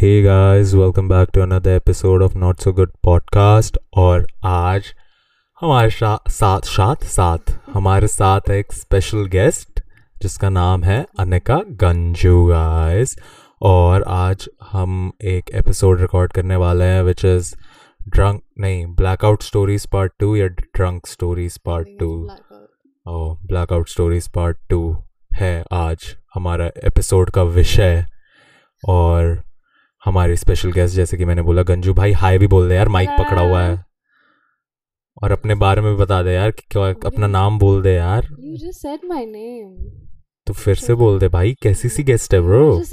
Hey guys, welcome back to another episode of Not So Good Podcast. और आज हमारे शा- साथ साथ साथ हमारे साथ है एक स्पेशल गेस्ट जिसका नाम है अनिका गंजू गाइस और आज हम एक एपिसोड रिकॉर्ड करने वाले हैं विच इज़ ड्रंक नहीं ब्लैकआउट स्टोरीज पार्ट टू या ड्रंक स्टोरीज पार्ट टू ओ ब्लैकआउट स्टोरीज पार्ट टू है आज. हमारा एपिसोड का विषय और हमारे स्पेशल गेस्ट जैसे कि मैंने बोला गंजू भाई हाय भी बोल दे यार माइक पकड़ा हुआ है। और अपने बारे में भी बता दे यार कि क्या अपना नाम बोल दे यार। You just said my name. तो फिर से बोल दे भाई कैसी सी गेस्ट है ब्रो.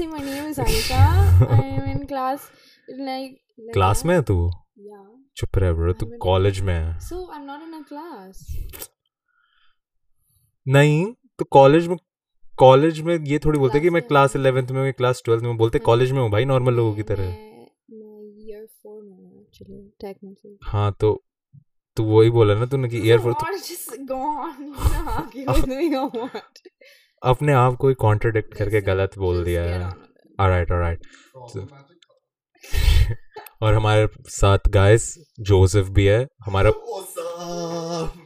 क्लास में है तू चुप रहे ब्रो तू कॉलेज में है. नहीं तो कॉलेज में कॉलेज में ये थोड़ी बोलते कि मैं क्लास इलेवेंथ में क्लास ट्वेल्थ में बोलते कॉलेज में हूँ भाई नॉर्मल लोगों की तरह। हूँ. हाँ तो तू वही बोला ना तूने कि ईयर what? अपने आप को ही कॉन्ट्रडिक्ट करके गलत बोल दिया है. ऑलराइट ऑलराइट और हमारे साथ गाइस जोसेफ भी है हमारा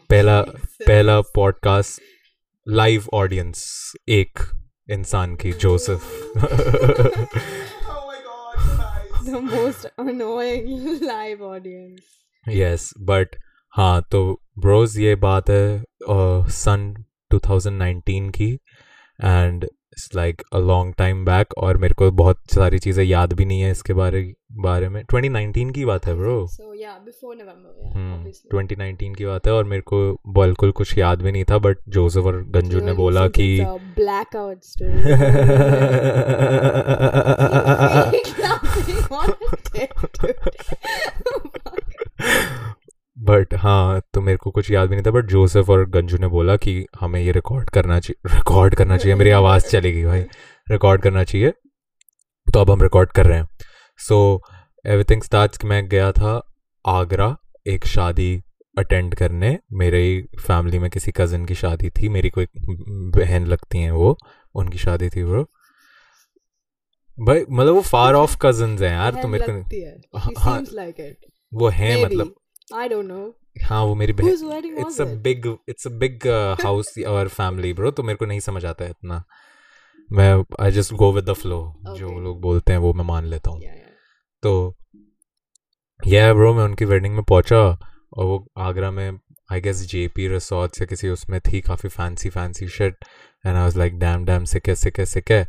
पहला पहला पॉडकास्ट लाइव ऑडियंस एक इंसान की Joseph. The most live audience yes but हाँ तो ब्रोज ये बात है सन uh, 2019 की end it's like a long time back और मेरे को बहुत सारी चीज़ें याद भी नहीं है इसके बारे बारे में। 2019 की बात है bro So yeah, before November, yeah, hmm 2019 की बात है और मेरे को बिल्कुल कुछ याद भी नहीं था बट जोसेफ और गंजू ने बोला कि it's a blackout बट हाँ तो मेरे को कुछ याद भी नहीं था बट जोसेफ और गंजू ने बोला कि हमें ये रिकॉर्ड करना चाहिए रिकॉर्ड करना चाहिए। मेरी आवाज़ चलेगी भाई। रिकॉर्ड करना चाहिए। तो अब हम रिकॉर्ड कर रहे हैं। सो एवरीथिंग स्टार्ट्स कि मैं गया था आगरा एक शादी अटेंड करने। मेरे फैमिली में किसी कज़न की शादी थी। मेरी कोई बहन लगती हैं वो। उनकी शादी थी वो। भाई मतलब वो फार ऑफ़ कज़न हैं यार तो मेरे को हाँ, like वो हैं मतलब I don't know. हाँ वो मेरी बहन it's a big it's a big house और फैमिली ब्रो तो मेरे को नहीं समझ आता है इतना। मैं I just go with the flow जो लोग बोलते हैं वो मैं मान लेता हूँ। Yeah, yeah. तो यह ब्रो मैं उनकी वेडिंग में पहुँचा और वो आगरा में आई गेस जेपी रिसोर्ट या किसी उसमें थी काफ़ी fancy fancy shit and I was like damn damn सिके सिके सिके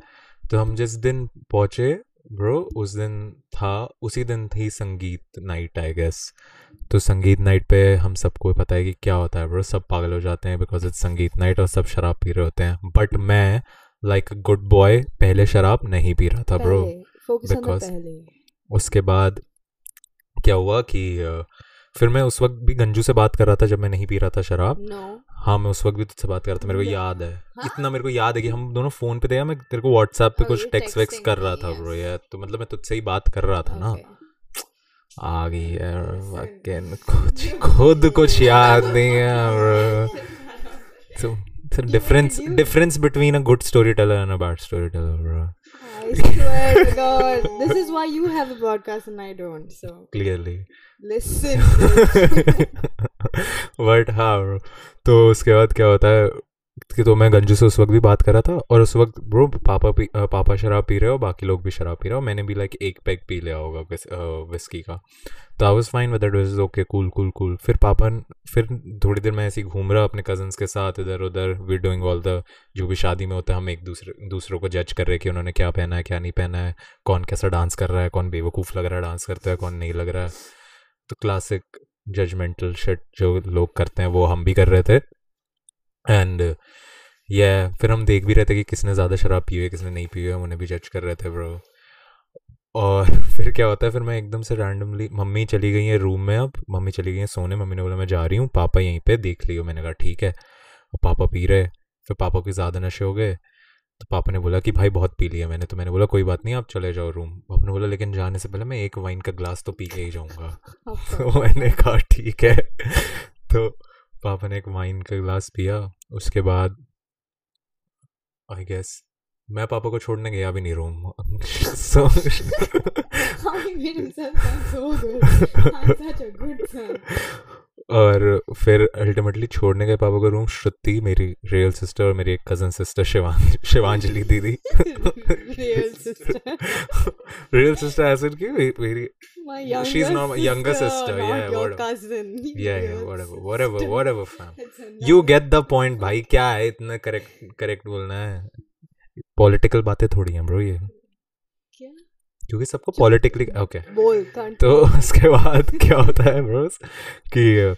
तो हम जिस दिन पहुँचे ब्रो उस दिन था उसी दिन थी संगीत नाइट आई गेस तो संगीत नाइट पे हम सबको पता है कि क्या होता है ब्रो सब पागल हो जाते हैं बिकॉज़ इट्स संगीत नाइट और सब शराब पी रहे होते हैं बट मैं लाइक गुड बॉय पहले शराब नहीं पी रहा था ब्रो पहले. उसके बाद क्या हुआ कि अ, फिर मैं उस वक्त भी गंजू से बात कर रहा था जब मैं नहीं पी रहा था शराब। No. हाँ मैं उस वक्त भी तुझसे बात कर रहा था मेरे को. याद है। हाँ? इतना मेरे को याद है कि हम दोनों फ़ोन पे थे मैं तेरे को व्हाट्सएप पे Oh, कुछ टेक्स्ट वेक्स कर रहा था ब्रो यार। तो मतलब मैं तुझसे ही बात कर रहा था ना। आ गई यार कुछ खुद कुछ याद नहीं है difference you- difference between a good storyteller and a bad storyteller bro I swear to God, this is why you have a podcast and I don't. So clearly listen. bitch. But हाँ bro. तो उसके बाद क्या होता है कि तो मैं गंजू से उस वक्त भी बात कर रहा था और उस वक्त ब्रो पापा पी पापा शराब पी रहे हो बाकी लोग भी शराब पी रहे हो। मैंने भी लाइक एक पैक पी लिया होगा विस, विस्की का। तो I was fine with is okay cool cool cool फिर पापा फिर थोड़ी देर मैं ऐसे ही घूम रहा अपने कजन्स के साथ इधर उधर वी डूइंग ऑल द जो भी शादी में होता है हम एक दूसरे दूसरों को जज कर रहे कि उन्होंने क्या पहना है क्या नहीं पहना है कौन कैसा डांस कर रहा है कौन बेवकूफ़ लग रहा है डांस करता है कौन नहीं लग रहा है। तो क्लासिक जजमेंटल शिट जो लोग करते हैं वो हम भी कर रहे थे। एंड ये फिर हम देख भी रहे थे कि किसने ज़्यादा शराब पी हुई है किसने नहीं पी हुई है हम उन्हें भी जज कर रहे थे ब्रो और फिर क्या होता है फिर मैं एकदम से रैंडमली मम्मी चली गई है रूम में अब मम्मी चली गई है सोने मम्मी ने बोला मैं जा रही हूँ पापा यहीं पे देख लियो। मैंने कहा ठीक है। और पापा पी रहे फिर पापा के ज़्यादा नशे हो गए। तो पापा ने बोला कि भाई बहुत पी लिया मैंने। तो मैंने बोला कोई बात नहीं आप चले जाओ रूम पापा ने बोला लेकिन जाने से पहले मैं एक वाइन का ग्लास तो पी के ही जाऊँगा। तो मैंने कहा ठीक है। तो पापा ने एक वाइन का गिलास पिया उसके बाद आई गेस मैं पापा को छोड़ने गया भी नहीं रूम so और फिर अल्टीमेटली छोड़ने गए पापा का रूम श्रुति मेरी रियल सिस्टर और मेरी एक कज़न सिस्टर शिवांग शिवांजलि दीदी। रियल सिस्टर रियल सिस्टर ऐसे मेरी she is not younger sister you get the point भाई क्या है इतना करेक्ट करेक्ट बोलना है? पॉलिटिकल बातें थोड़ी हैं ब्रो ये। क्योंकि सबको पॉलिटिकली ओके तो उसके बाद क्या होता है ब्रोस कि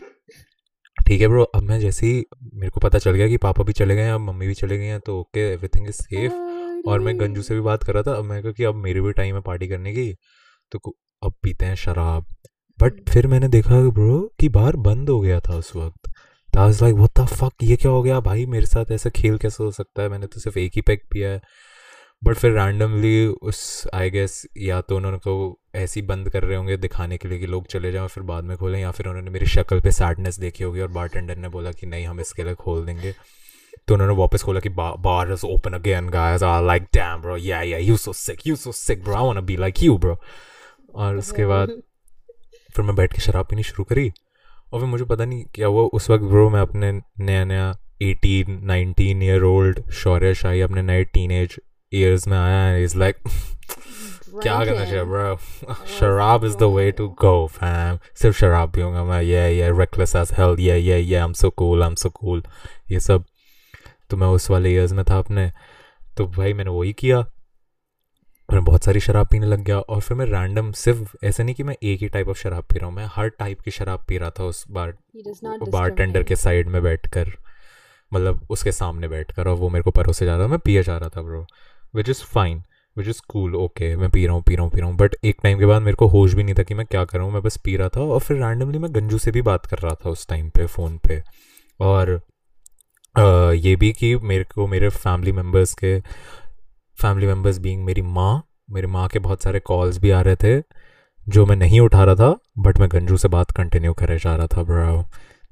ठीक है ब्रो अब मैं जैसे ही मेरे को पता चल गया कि पापा भी चले गए हैं अब मम्मी भी चले गए हैं तो ओके एवरीथिंग इज़ सेफ़ और मैं गंजू से भी बात कर रहा था अब मैं कहा कि अब मेरे भी टाइम है पार्टी करने की तो अब पीते हैं शराब। बट फिर मैंने देखा ब्रो कि बार बंद हो गया था उस वक्त। लाइक व्हाट द फक ये क्या हो गया? भाई मेरे साथ ऐसा खेल कैसे हो सकता है? मैंने तो सिर्फ़ एक ही पैक पिया है। बट फिर रैंडमली उस आई गेस या तो उन्होंने को ऐसे ही बंद कर रहे होंगे दिखाने के लिए कि लोग चले जाएँ फिर बाद में खोलें या फिर उन्होंने मेरी शक्ल पे सैडनेस देखी होगी और बारटेंडर ने बोला कि नहीं हम इसके लिए खोल देंगे। तो उन्होंने वापस खोला कि bar is open again guys I like damn bro yeah yeah you so sick you so sick bro I want be like you bro और उसके बाद फिर मैं बैठ के शराब पीनी शुरू करी। और फिर मुझे पता नहीं क्या हुआ। उस वक्त ब्रो मैं अपने नया नया eighteen nineteen year old Shaurya Shahi अपने नए टीन एज ईयर्स में आया इज़ लाइक क्या करना चाहिए ब्रो शराब is the way to go fam सिर्फ़ शराब पीऊँगा मैं ये ये reckless as hell yeah yeah yeah I am so cool I am so cool ये सब तो मैं उस वाले ईयर्स में था अपने तो भाई मैंने वही किया मैं बहुत सारी शराब पीने लग गया और फिर मैं रैंडम सिर्फ़ ऐसा नहीं कि मैं एक ही टाइप ऑफ़ शराब पी रहा हूँ मैं हर टाइप की शराब पी रहा था उस बार बार टेंडर के साइड में बैठकर मतलब उसके सामने बैठकर और वो मेरे को परोसे जा रहा था मैं पिए जा रहा था bro which is fine which is cool okay मैं पी रहा हूँ पी रहा हूँ पी रहा हूँ बट एक टाइम के बाद मेरे को होश भी नहीं था कि मैं क्या कर रहा हूँ मैं बस पी रहा था और फिर रैंडमली मैं गंजू से भी बात कर रहा था उस टाइम पे फ़ोन पे। और अ, ये भी कि मेरे को मेरे फैमिली मेंबर्स के फैमिली मेंबर्स बींग मेरी माँ मेरी माँ के बहुत सारे कॉल्स भी आ रहे थे जो मैं नहीं उठा रहा था बट मैं गंजू से बात कंटिन्यू करे जा रहा था bro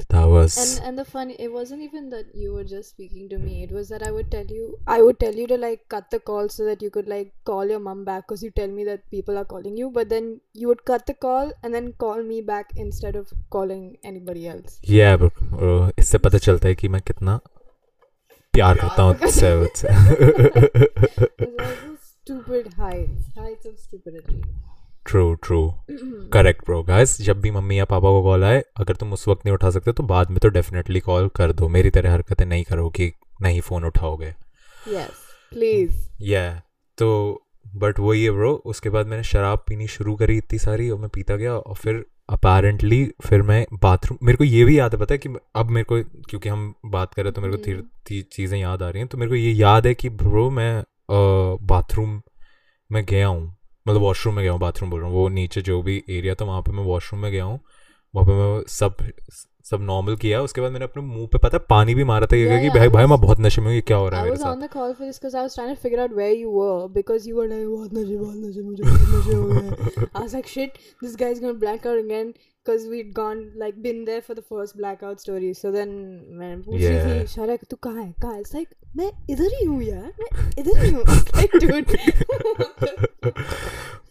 that was And and the funny, it wasn't even that you were just speaking to me. It was that I would tell you, I would tell you to like cut the call so that you could like call your mom back because you tell me that people are calling you, but then you would cut the call and then call me back instead of calling anybody else. yeah bro, bro, इससे पता चलता है कि मैं कितना प्यार करता हूँ उससे उससे It's like those stupid heights, heights of stupidity. True true correct bro guys जब भी मम्मी या पापा को कॉल आए अगर तुम उस वक्त नहीं उठा सकते तो बाद में तो डेफिनेटली कॉल कर दो। मेरी तरह हरकतें नहीं करो कि नहीं फ़ोन उठाओगे। Yes, please. या तो बट वही है ब्रो उसके बाद मैंने शराब पीनी शुरू करी इतनी सारी और मैं पीता गया और फिर अपेरेंटली फिर मैं बाथरूम मेरे को ये भी याद है पता है कि अब मेरे को क्योंकि हम बात कर रहे हैं तो मेरे को हम्म। ती- चीज़ें याद आ रही हैं तो मेरे को ये याद है कि ब्रो मैं बाथरूम में गया हूँ। मतलब वॉशरूम में गया हूँ बाथरूम बोल रहा हूँ। वो नीचे जो भी एरिया था, वहाँ पे मैं वॉशरूम में गया हूँ। वहाँ पे मैं सब सब नॉर्मल किया उसके बाद मैंने अपने मुँह पे पता पानी भी मारा था Yeah, कि yeah, भाई भाई मैं बहुत नशे में हूँ ये क्या हो रहा है मेरे बहुत नशे, बहुत नशे, मुझे बहुत नशे हो गए." I was like, shit, this guy's gonna black out again because we'd gone like been there for the first blackout story. So then मैं पूछ रही. थी शौर्य तू कहाँ है कहाँ है like मैं इधर ही हूँ यार मैं इधर ही हूँ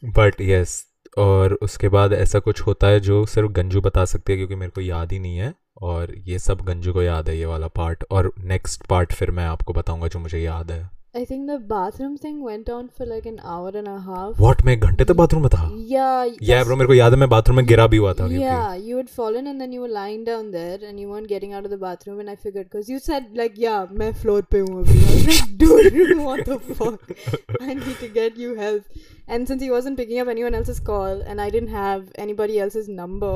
बट यस और उसके बाद ऐसा कुछ होता है जो सिर्फ़ गंजू बता सकती है क्योंकि मेरे को याद ही नहीं है। और ये सब गंजू को याद है, ये वाला पार्ट और नेक्स्ट पार्ट फिर मैं आपको बताऊँगा जो मुझे याद है। I think the bathroom thing went on for like an hour and a half. What मैं एक घंटे तक बाथरूम में था Yeah. या that's- ब्रो मेरे को याद है मैं बाथरूम में गिरा भी हुआ था क्योंकि Yeah, you had fallen and then you were lying down there and you weren't getting out of the bathroom and I figured because you said like yeah मैं floor पे हूँ अभी I was like dude what the fuck I need to get you help and since he wasn't picking up anyone else's call and I didn't have anybody else's number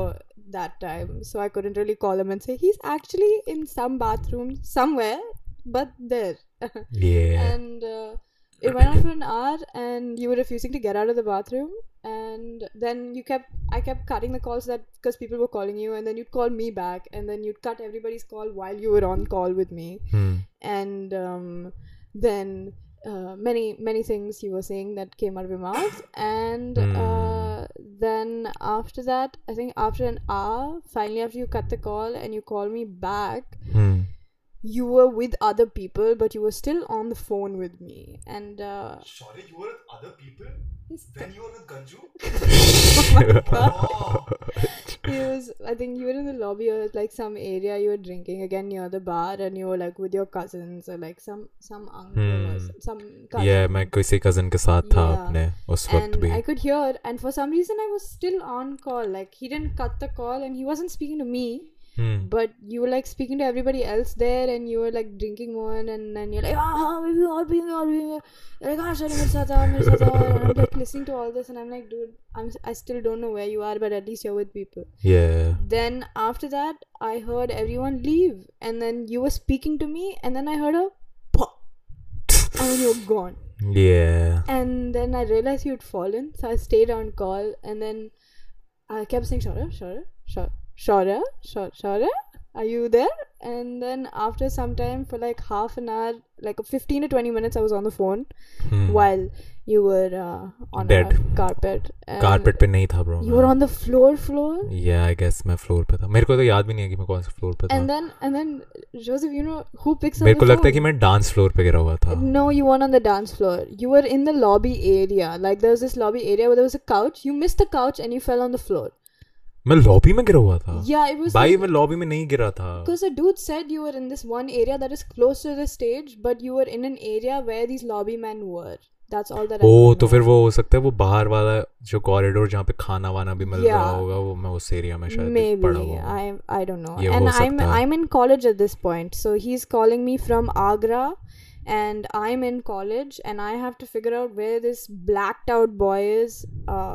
that time so I couldn't really call him and say he's actually in some bathroom somewhere but there yeah. And uh, it went on for an hour, and you were refusing to get out of the bathroom. And then you kept, I kept cutting the calls that because people were calling you, and then you'd call me back, and then you'd cut everybody's call while you were on call with me. Hmm. And um, then uh, many many things you were saying that came out of your mouth and uh, hmm. then after that i think after an hour finally after you cut the call and you call me back. Hmm you were with other people, but you were still on the phone with me. And uh, Sorry, you were with other people when you were with Ganju? it was, I think you were in the lobby or like some area you were drinking again near the bar, and you were like with your cousins or like some some uncle or Hmm. some, some cousin. yeah मैं किसी cousin के साथ था Yeah. अपने उस वक्त and भी I could hear, and for some reason I was still on call. Like he didn't cut the call, and he wasn't speaking to me. Hmm. but you were like speaking to everybody else there and you were like drinking one and then you're like ah maybe all being all being like ah sorry mere sath aa, mere and I'm like listening to all this and I'm like dude I'm I still don't know where you are but at least you're with people. Yeah. Then after that I heard everyone leave and then you were speaking to me and then I heard a pop and you were gone. Yeah. And then I realized you'd fallen, so I stayed on call, and then I kept saying, "Shora, Shora, Shora, Shora, Shora, Shora, are you there?" And then after some time, for like half an hour, like 15 to 20 minutes, I was on the phone Hmm. while you were uh, on Dead. a carpet. And carpet पे नहीं था bro You were on the floor, floor. yeah I guess मैं floor पे था मेरे को तो याद भी नहीं है कि मैं कौन से फ्लोर पे था And then, and then, Joseph, you know who picks up मेरे the को लगता है कि phone? मैं डांस फ्लोर पे गिरा हुआ था No, you weren't on the dance floor. You were in the lobby area. Like there was this lobby area where there was a couch. You missed the couch and you fell on the floor. मैं lobby में गिरा हुआ था Yeah, it was भाई like, मैं lobby में नहीं गिरा था because the dude said you were in this one area that is close to the stage, but you were in an area where these lobby men were. That's all that I O could तो know. फिर वो हो सकता है वो बाहर वाला जो कॉरिडोर जहाँ पे खाना वाना भी मिल रहा Yeah. होगा वो मैं उस एरिया में शायद maybe पड़ा हुआ हूँ। I I don't know. ये and हो I'm सकता है। I'm in college at this point, so he's calling me from Agra, and I'm in college, and I have to figure out where this blacked out boy is, uh,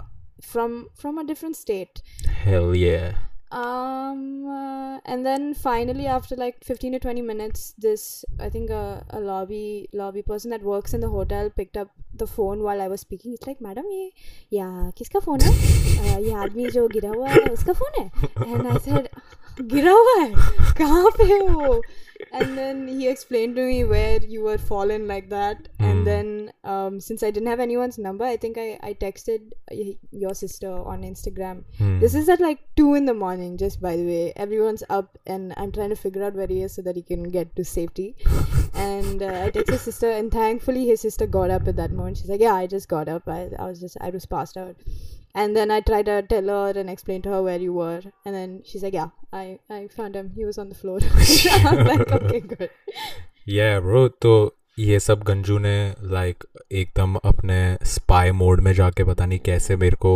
from from a different state. hell yeah um uh, and then finally after like 15 to 20 minutes this i think a, a lobby lobby person that works in the hotel picked up the phone while i was speaking it's like madam ye yeah किसका phone है uh, ये आदमी जो गिरा हुआ है उसका phone है and i said गिरा हुआ है कहाँ पे है वो and then he explained to me where you were fallen like that Hmm. and then um, since i didn't have anyone's number i think i, I texted your sister on instagram Hmm. this is at like 2 in the morning, just by the way. Everyone's up, and I'm trying to figure out where he is so that he can get to safety. and uh, I texted his sister, and thankfully, his sister got up at that moment. She's like, Yeah, I just got up. I, I was just, I was passed out. And then I tried to tell her and explain to her where you were. And then she's like, Yeah, I, I found him. He was on the floor. I was like, Okay, good. yeah bro तो ये सब गंजू ने like एकदम अपने spy mode में जाके पता नहीं कैसे मेरे को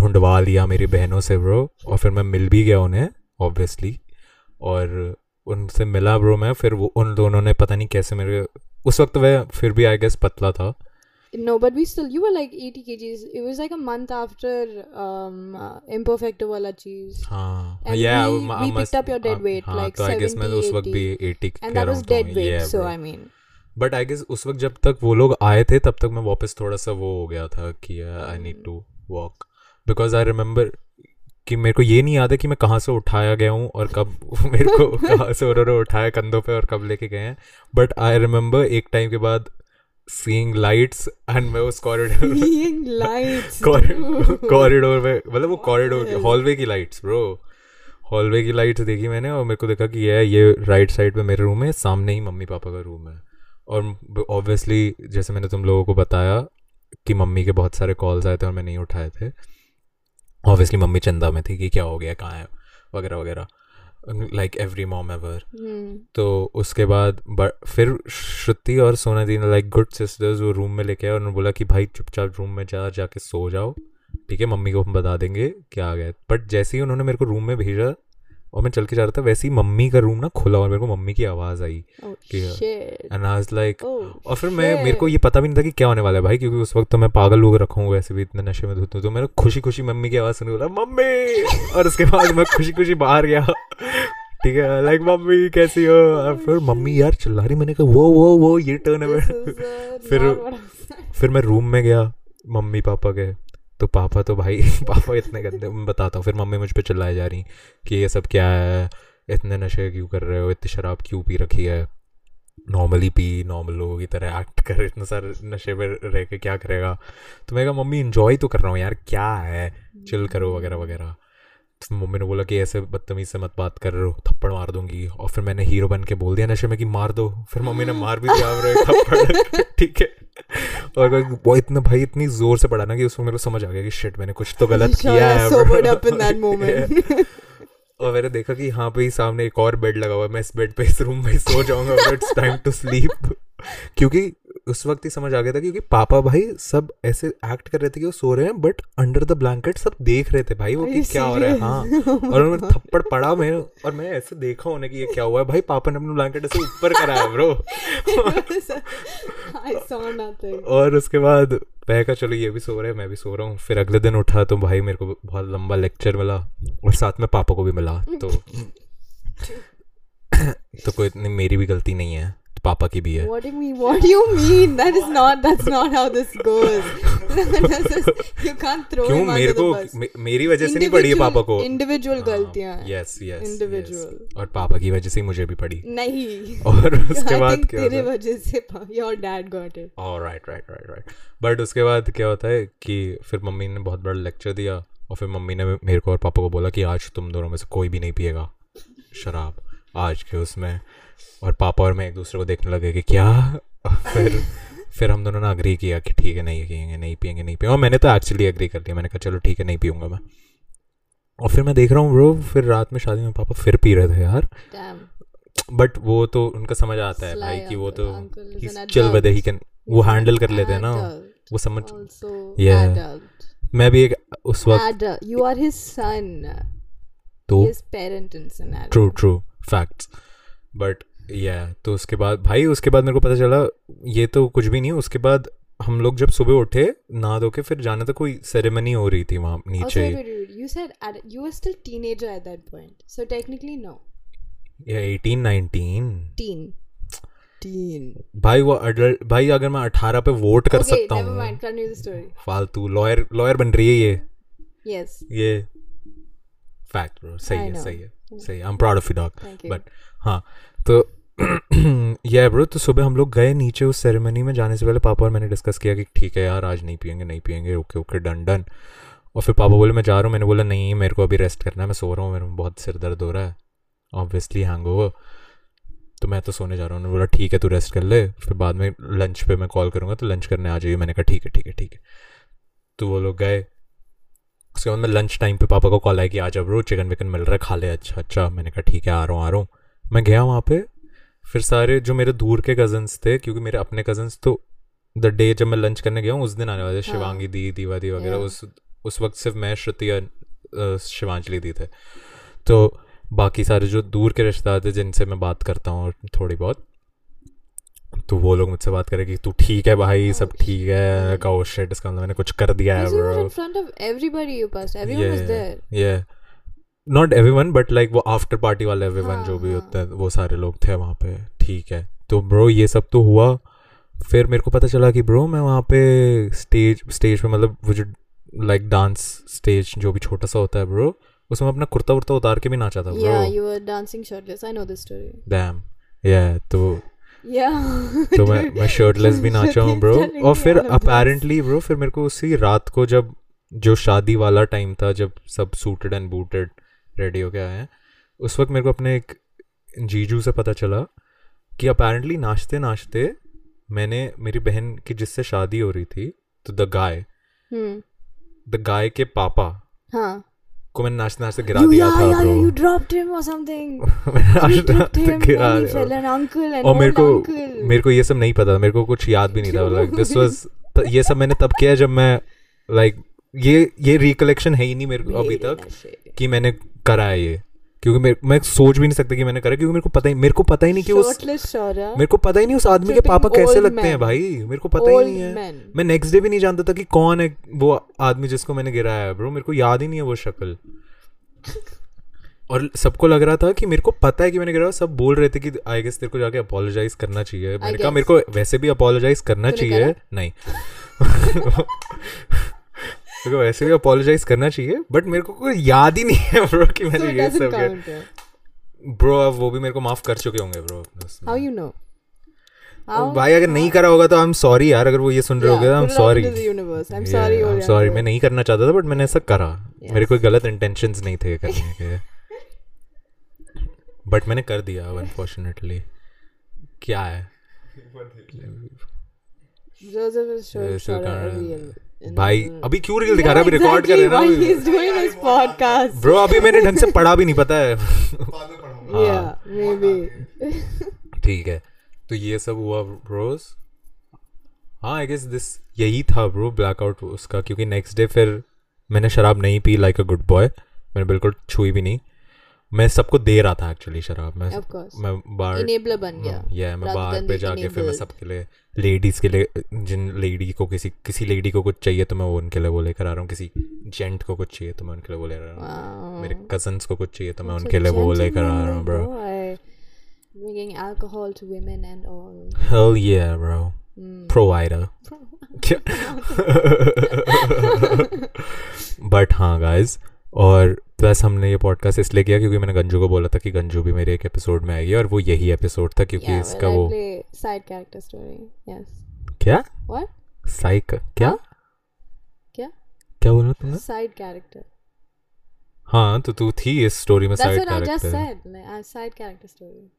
ढूंढवा लिया मेरी बहनों से ब्रो और फिर मैं मिल भी गया उन्हें ऑब्वियसली और उनसे मिला ब्रो मैं फिर वो उन दोनों ने पता नहीं कैसे मेरे उस वक्त वह फिर भी आई गेस पतला था No, but we still, you were like 80 kgs. It was like a month after um, uh, Imperfecto wala cheese. हाँ And yeah, we- I we must- picked up your dead हाँ, weight, हाँ, like तो I guess मैं 70, उस वक्त 80. भी 80 And that was तो dead weight, yeah, so. I mean. But I guess उस वक्त जब तक वो लोग आए थे तब तक मैं वापस थोड़ा सा वो हो गया था कि I need to walk because I remember कि मेरे को ये नहीं याद है कि मैं कहाँ से उठाया गया हूँ और कब मेरे को कहाँ से उन्होंने उठाया कंधों पे और कब लेके गए हैं बट आई रिमेंबर एक टाइम के बाद सीइंग लाइट्स एंड मैं उस कॉरिडोर Seeing lights. कॉरिडोर में मतलब वो कॉरिडोर की हॉलवे की लाइट्स ब्रो हॉलवे की लाइट्स देखी मैंने और मेरे को देखा कि ये ये राइट साइड पे मेरे रूम है सामने ही मम्मी पापा का रूम है। और ऑब्वियसली जैसे मैंने तुम लोगों को बताया कि मम्मी के बहुत सारे कॉल्स आए थे और मैं नहीं उठाए थे ऑब्वियसली मम्मी चंदा में थी कि क्या हो गया कहाँ है वगैरह वगैरह। Like every mom ever. तो उसके बाद फिर श्रुति और सोना दी ने लाइक गुड सिस्टर्स वो रूम में लेके आए उन्होंने बोला कि भाई चुपचाप रूम में जा जाके सो जाओ। ठीक है मम्मी को हम बता देंगे क्या आ गया बट जैसे ही उन्होंने मेरे को रूम में भेजा और मैं चल के जा रहा था वैसे ही मम्मी का रूम ना खुला और मेरे को मम्मी की आवाज़ आई Oh shit. And like Oh. और फिर मैं मेरे को ये पता भी नहीं था कि क्या होने वाला है भाई क्योंकि उस वक्त तो मैं पागल लोग रखा हूँ वैसे भी इतने नशे में धुत हूँ तो मैंने खुशी खुशी मम्मी की आवाज़ सुनी बोला मम्मी और उसके बाद मैं खुशी खुशी बाहर गया ठीक है लाइक मम्मी कैसी हो और फिर मम्मी यार चिल्ला रही मैंने कहा वो वो वो ये टर्न है फिर-. फिर मैं रूम में गया मम्मी पापा के तो पापा तो भाई, पापा इतने गंदे, मैं बताता हूँ, फिर मम्मी मुझ पर चिल्लाए जा रही कि ये सब क्या है, इतने नशे क्यों कर रहे हो, इतनी शराब क्यों पी रखी है? नॉर्मली पी नॉर्मल लोगों की तरह एक्ट कर, इतने सारे नशे पर रह के क्या करेगा? तो मैं कहा, मम्मी इन्जॉय तो कर रहा हूँ यार, क्या है? चिल करो, वगैरह वगैरह। मम्मी ने बोला कि ऐसे बदतमीज से मत बात कर रहे हो थप्पड़ मार दूँगी। और फिर मैंने हीरो बन के बोल दिया नशे में कि मार दो। फिर मम्मी ने मार भी दिया थप्पड़ ठीक है। और वो इतना भाई इतनी ज़ोर से पढ़ा ना कि उसमें मेरे को समझ आ गया कि शिट मैंने कुछ तो गलत किया है. और मैंने देखा कि ही सामने एक और बेड लगा हुआ है मैं इस बेड पे इस रूम में सो जाऊँगा इट्स टाइम टू स्लीप क्योंकि उस वक्त ही समझ आ गया था क्योंकि पापा भाई सब ऐसे एक्ट कर रहे थे कि वो सो रहे हैं बट अंडर द ब्लैंकेट सब देख रहे थे भाई वो कि क्या हो रहा है हाँ। और उन्होंने थप्पड़ पड़ा मैं और मैंने ऐसे देखा होने कि ये क्या हुआ है। भाई पापा ने अपने ब्लैंकेट ऐसे ऊपर कराया ब्रो. और उसके बाद मैं कहा चलो ये भी सो रहे हैं मैं भी सो रहा हूँ। फिर अगले दिन उठा तो भाई मेरे को बहुत लंबा लेक्चर मिला और साथ में पापा को भी मिला तो तो कोई इतनी मेरी भी गलती नहीं है। पापा की भी है What do you mean? What do you mean? That is not. That's not how this goes. This is- you can't throw क्यों him मेरे the को bus. मे, मेरी वजह से नहीं पड़ी है पापा को गलतियाँ हैं. Yes yes Individual. और पापा की वजह से ही मुझे भी पड़ी नहीं. और उसके बाद क्या तेरे है वजह से pa- your dad got it. Right right right right but उसके बाद क्या होता है कि फिर मम्मी ने बहुत बड़ा लेक्चर दिया और फिर मम्मी ने मेरे को और पापा को बोला कि आज तुम दोनों में से कोई भी नहीं पिएगा शराब आज के उसमें और पापा और मैं एक दूसरे को देखने लगे कि क्या? फिर फिर हम दोनों ने अग्री किया कि ठीक है नहीं पियेंगे नहीं पियेंगे नहीं पियेंगे। और मैंने तो एक्चुअली अग्री कर लिया मैंने कहा चलो ठीक है नहीं पीऊँगा मैं। और फिर मैं देख रहा हूँ ब्रो फिर रात में शादी में पापा फिर पी रहे थे यार। बट वो तो उनका समझ आता है भाई कि वो तो चल विद ही कैन वो हैंडल कर लेते हैं ना। वो समझ adult. मैं भी एक उस वक्त. You are his son. तो? ट्रू ट्रू फैक्ट्स बट या तो उसके बाद भाई उसके बाद मेरे को पता चला ये तो कुछ भी नहीं उसके बाद हम लोग जब सुबह उठे नहा धो के फिर जाना था कोई सेरेमनी हो रही थी वहाँ नीचे wait. You said ad- you were still teenager at that point. So technically, no. या एटीन नाइनटीन Teen. Teen. भाई वो अडल्ट भाई अगर मैं अठारह पे वोट कर okay, सकता हूँ. फालतू लॉयर लॉयर बन रही है ये Yes. ये फैक्ट ब्रो सही I है know. सही है सही है I am proud of you dog but हाँ तो या ब्रो तो सुबह हम लोग गए नीचे उस सेरेमनी में, जाने से पहले पापा और मैंने डिस्कस किया कि ठीक है यार, आज नहीं पियेंगे नहीं पियेंगे, ओके ओके, डन डन। और फिर पापा बोले, मैं जा रहा हूँ। मैंने बोला, नहीं, मेरे को अभी रेस्ट करना है, मैं सो रहा हूँ, मेरे में बहुत सिर दर्द हो रहा है। ऑब्वियसली हैंग तो मैं तो सोने जा रहा हूँ। उन्होंने बोला, ठीक है, तू रेस्ट कर ले। फिर बाद में लंच पे मैं कॉल करूँगा तो लंच करने आ जाइए मैंने कहा, ठीक है ठीक है ठीक है। तो वो लोग गए। उसके बाद मैं लंच टाइम पे पापा को कॉल आया कि आ जा ब्रो चिकन विकन मिल रहा है, खा ले अच्छा अच्छा। मैंने कहा, ठीक है, आ रहा हूँ, आ रहा हूँ। मैं गया वहाँ पे फिर सारे जो मेरे दूर के कजन्स थे क्योंकि मेरे अपने कजन्स तो द डे जब मैं लंच करने गया हूँ उस दिन आने वाले हाँ। शिवांगी दी दीवादी वगैरह Yeah. उस उस वक्त सिर्फ़ मैं श्रुति और शिवांजलि दी थे तो बाकी सारे जो दूर के रिश्तेदार थे जिनसे मैं बात करता हूँ थोड़ी बहुत तो वो लोग मुझसे बात करें कि तू ठीक है भाई सब Oh, ठीक है का ओ शिट इसका मतलब मैंने कुछ कर दिया है bro in front of everybody you passed. Everyone was there. yeah not everyone but like वो आफ्टर पार्टी वाले एवरीवन हाँ, जो भी हाँ. होता है वो सारे लोग थे वहाँ पे ठीक है तो ब्रो ये सब तो हुआ फिर मेरे को पता चला कि ब्रो मैं वहाँ पे स्टेज स्टेज पे मतलब वो जो लाइक डांस स्टेज जो भी छोटा सा होता है ब्रो उसमें अपना कुर्ता वुर्ता उतार के भी नाचा था Yeah, bro you were dancing shirtless. I know this story. Damn या तो Yeah. तो मैं मैं शर्टलेस भी नाचा हूँ ब्रो और फिर. अपेरेंटली ब्रो फिर मेरे को उसी रात को जब जो शादी वाला टाइम था जब सब सूटेड एंड बूटेड रेडी होके आए हैं उस वक्त मेरे को अपने एक जीजू से पता चला कि अपेरेंटली नाचते नाचते मैंने मेरी बहन की जिससे शादी हो रही थी तो द गाय. द गाय के पापा Huh. को मैंने नाचते नाचते गिरा You, दिया yeah, था yeah, ब्रो. मैंने him गिरा दिया fell an और मेरे को मेरे को ये सब नहीं पता मेरे को कुछ याद भी नहीं था लाइक दिस वाज ये सब मैंने तब किया जब मैं लाइक ये ये रिकलेक्शन है ही नहीं मेरे को अभी तक। कि मैंने करा है ये। क्योंकि मेरे मैं सोच भी नहीं सकता कि मैंने करा क्योंकि मेरे को पता ही मेरे को पता ही नहीं कि उस मेरे को पता ही नहीं उस आदमी के पापा कैसे लगते हैं भाई। मेरे को पता ही नहीं है। मैं नेक्स्ट डे भी नहीं जानता था कि कौन है वो आदमी जिसको मैंने गिराया है ब्रो मेरे को याद ही नहीं है वो शक्ल। और सबको लग रहा था कि मेरे को पता है कि मैंने गिराया सब बोल रहे थे कि आई गेस तेरे को जाके अपोलोजाइज करना चाहिए। मैंने कहा मेरे को वैसे भी अपोलोजाइज करना चाहिए। नहीं। मेरे को वैसे भी अपोलोजाइज करना चाहिए बट मेरे को कोई याद ही नहीं है ब्रो कि मैंने ये सब yeah. ब्रो अब वो भी मेरे को माफ़ कर चुके होंगे bro How you know? How? भाई अगर नहीं करा होगा तो आई एम सॉरी यार अगर वो ये सुन रहे होगे I am sorry sorry, old sorry मैं नहीं करना चाहता था बट मैंने ऐसा करा। मेरे कोई गलत इंटेंशंस नहीं थे करने के। बट मैंने कर दिया अनफॉर्चुनेटली क्या है? Joseph is showing भाई अभी क्यों रील दिखा रहा है? अभी रिकॉर्ड कर रहे हैं. ब्रो अभी। मैंने ढंग से पढ़ा भी नहीं पता है। में पढ़ूँगा ठीक है। तो ये सब हुआ ब्रोस हाँ आई गेस दिस यही था ब्रो ब्लैकआउट उसका क्योंकि नेक्स्ट डे फिर मैंने शराब नहीं पी लाइक अ गुड बॉय मैंने बिल्कुल छुई भी नहीं। मैं सबको दे रहा था एक्चुअली शराब मैं मैं Enabler बन गया. या मैं rather बाहर पे जाके फिर मैं सबके लिए लेडीज़ के लिए जिन लेडी को किसी किसी लेडी को कुछ चाहिए तो मैं वो उनके लिए वो लेकर आ रहा हूँ किसी जेंट को कुछ चाहिए तो मैं उनके लिए वो ले रहा हूँ मेरे कजन्स को कुछ चाहिए तो मैं उनके लिए वो लेकर आ रहा हूँ bro. Bringing alcohol to women and all. Hell yeah, bro. Hmm. Provider. But हाँ गाइज़ और प्लस हमने ये पॉडकास्ट इसलिए किया क्योंकि मैंने गंजू को बोला था कि गंजू भी मेरे एक एपिसोड में आएगी और वो यही एपिसोड था क्योंकि Yeah, इसका वो साइड कैरेक्टर स्टोरी यस क्या? व्हाट साइक क्या? हाँ? क्या? क्या बोला तुमने? साइड कैरेक्टर हाँ तो तू थी इस स्टोरी में side what I side character said.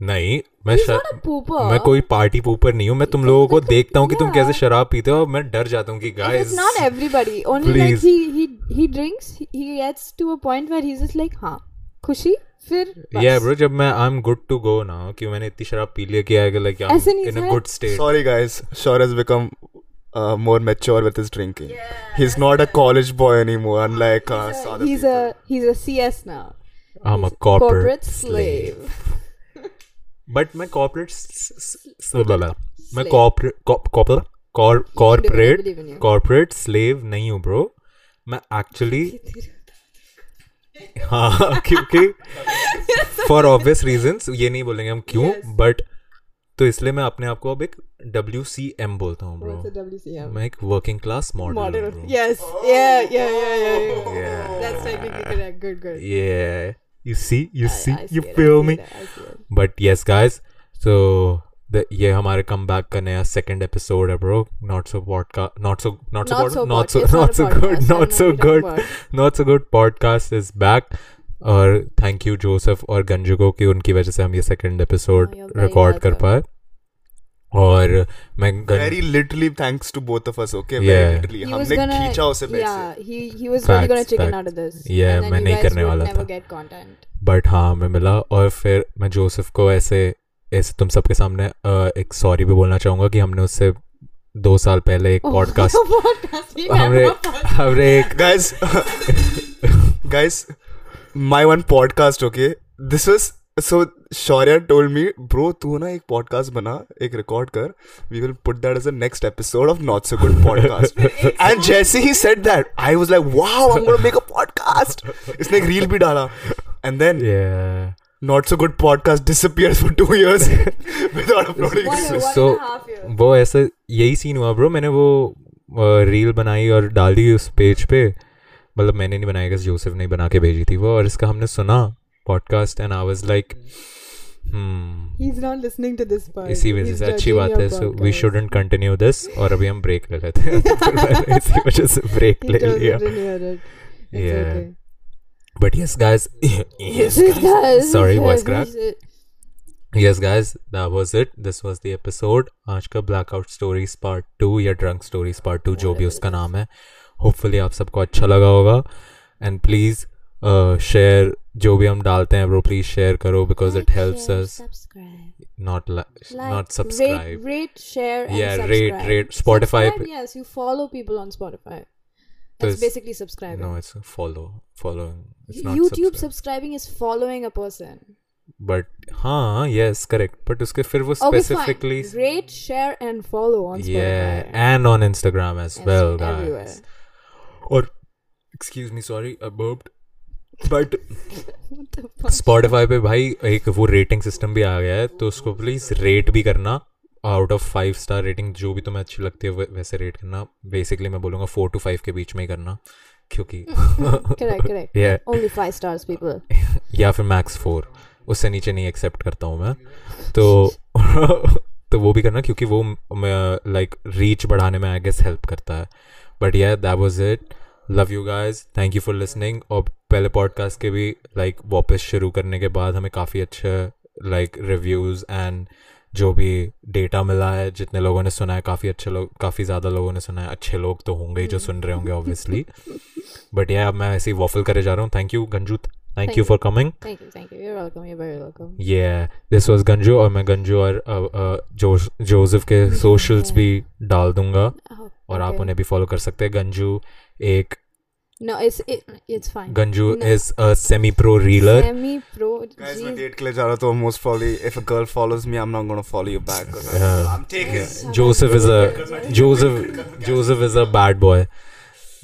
नहीं मैं शर... मैं कोई पार्टी पूपर नहीं हूँ मैं तुम लोगों को देखता हूँ कि तुम कैसे शराब पीते हो मैं डर जाता हूँ खुशी फिर या yeah, ब्रो जब मैं I am good to go ना कि मैंने इतनी शराब पी ली कि I like in a good state sorry guys Shor has become more mature with his drinking he is not a college boy anymore unlike other he is a he is a CS now I am a corporate slave but मैं corporate मैं corporate corporate slave नहीं हूँ bro मैं actually हाँ क्योंकि for obvious reason ये नहीं बोलेंगे हम क्यों बट तो इसलिए मैं अपने आप को अब एक डब्ल्यू सी एम बोलता हूँ ब्रो मैं एक working class model Model. Bro Yes. Yeah. Yeah. Yeah. Yeah. yeah. Yeah. That's technically You see, you I- see, I you it, feel me. But yes, guys. So the ये हमारे come back का नया second episode है bro not so podcast not so not so Not so not so not so good not so good not so good podcast is back और thank you Joseph और गंजू को कि उनकी वजह से हम ये सेकंड एपिसोड Oh, रिकॉर्ड कर. पाए और मैं very literally thanks to both of us okay very हमने खींचा उसे पैसे। Yeah he he was really gonna chicken out of this या मैं नहीं करने वाला था। बट हाँ मैं मिला और फिर मैं जोसेफ को ऐसे ऐसे तुम सबके सामने एक सॉरी भी बोलना चाहूँगा कि हमने उससे दो साल पहले एक पॉडकास्ट हमरे हमने guys guys my one podcast okay this was so Shaurya told me bro तू ना एक पॉडकास्ट बना एक रिकॉर्ड कर. We will put that as next episode of not so good podcast and जैसे ही set that I was like wow make a podcast इसने एक reel भी डाला. And then not so good podcast disappears for 2 years without uploading so वो ऐसा यही scene हुआ bro मैंने वो रील बनाई और डाल दी उस पेज पे. मतलब मैंने नहीं बनाया बनाया जोसेफ ने बना के भेजी थी वो और इसका हमने सुना podcast and I was like इसी वजह से अच्छी बात है so we shouldn't continue this और अभी हम ब्रेक ले लेते हैं। इसी वजह से ब्रेक ले लिया। But yes guys yes guys sorry voice crack yes guys that was it this was the episode आज का black out stories part two या ड्रंक स्टोरीज पार्ट टू जो भी उसका नाम है। होपफुली आप सबको अच्छा लगा होगा। एंड प्लीज़ uh, share जो भी हम डालते हैं bro please share करो because it Like, helps share, us Subscribe. not li- Like, not subscribe Rate, rate share, and Yeah, subscribe. rate- rate. Spotify Subscribe, पे- yes, you follow people on Spotify. तो That's इस- basically subscribing. no it's follow following it's not YouTube subscribe. subscribing is following a person. but हाँ yes correct but उसके फिर वो Okay, specifically fine. Rate, share, and follow on Spotify. yeah and on Instagram as Yes, well everywhere. guys or excuse me sorry I burped fuck? Spotify पे भाई एक वो rating system भी आ गया है तो उसको प्लीज़ रेट भी करना out of five star rating जो भी तुम्हें अच्छी लगती है वैसे रेट करना बेसिकली मैं बोलूँगा फोर टू फाइव के बीच में ही करना क्योंकि Correct, correct. Yeah. Only five stars, people. या फिर मैक्स फोर उससे नीचे नहीं एक्सेप्ट करता हूँ मैं तो तो वो भी करना क्योंकि वो लाइक रीच बढ़ाने में आई गेस हेल्प करता है but yeah that was it love you guys thank you for listening और पहले पॉडकास्ट के भी लाइक like, वापस शुरू करने के बाद हमें काफ़ी अच्छे लाइक रिव्यूज़ एंड जो भी डेटा मिला है जितने लोगों ने सुना है काफ़ी अच्छे लोग काफ़ी ज़्यादा लोगों ने सुना है। अच्छे लोग तो होंगे ही जो सुन रहे होंगे ऑब्वियसली बट या अब मैं ऐसे ही वॉफल करे जा रहा हूँ। Thank you Ganju thank you for coming Thank you, thank you. You're welcome. You're very welcome. Yeah, this was Ganju और मैं गंजू और uh, uh, जोसेफ के सोशल्स भी डाल दूँगा। Oh, और आप उन्हें भी फॉलो कर सकते हैं। गंजू एक No, it's it, it's fine. Ganju No. Is a semi pro reeler Semi pro. Guys, मैं Jeez. डेट के लिए जा रहा तो most probably if a girl follows me, I'm not gonna follow you back. Yeah. I'm taking. Joseph is a Joseph Joseph is a bad boy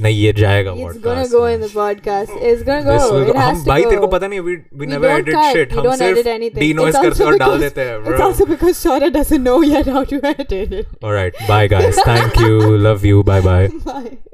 नहीं ये जाएगा It's podcast gonna go में। in the podcast. It's gonna go. This will It go- has हम भाई तेरे को पता नहीं don't edit cut. shit We हम सिर्फ़ It's करते और डाल देते हैं bro also because Shara doesn't know yet how to edit it. alright bye guys thank you love you bye bye Bye.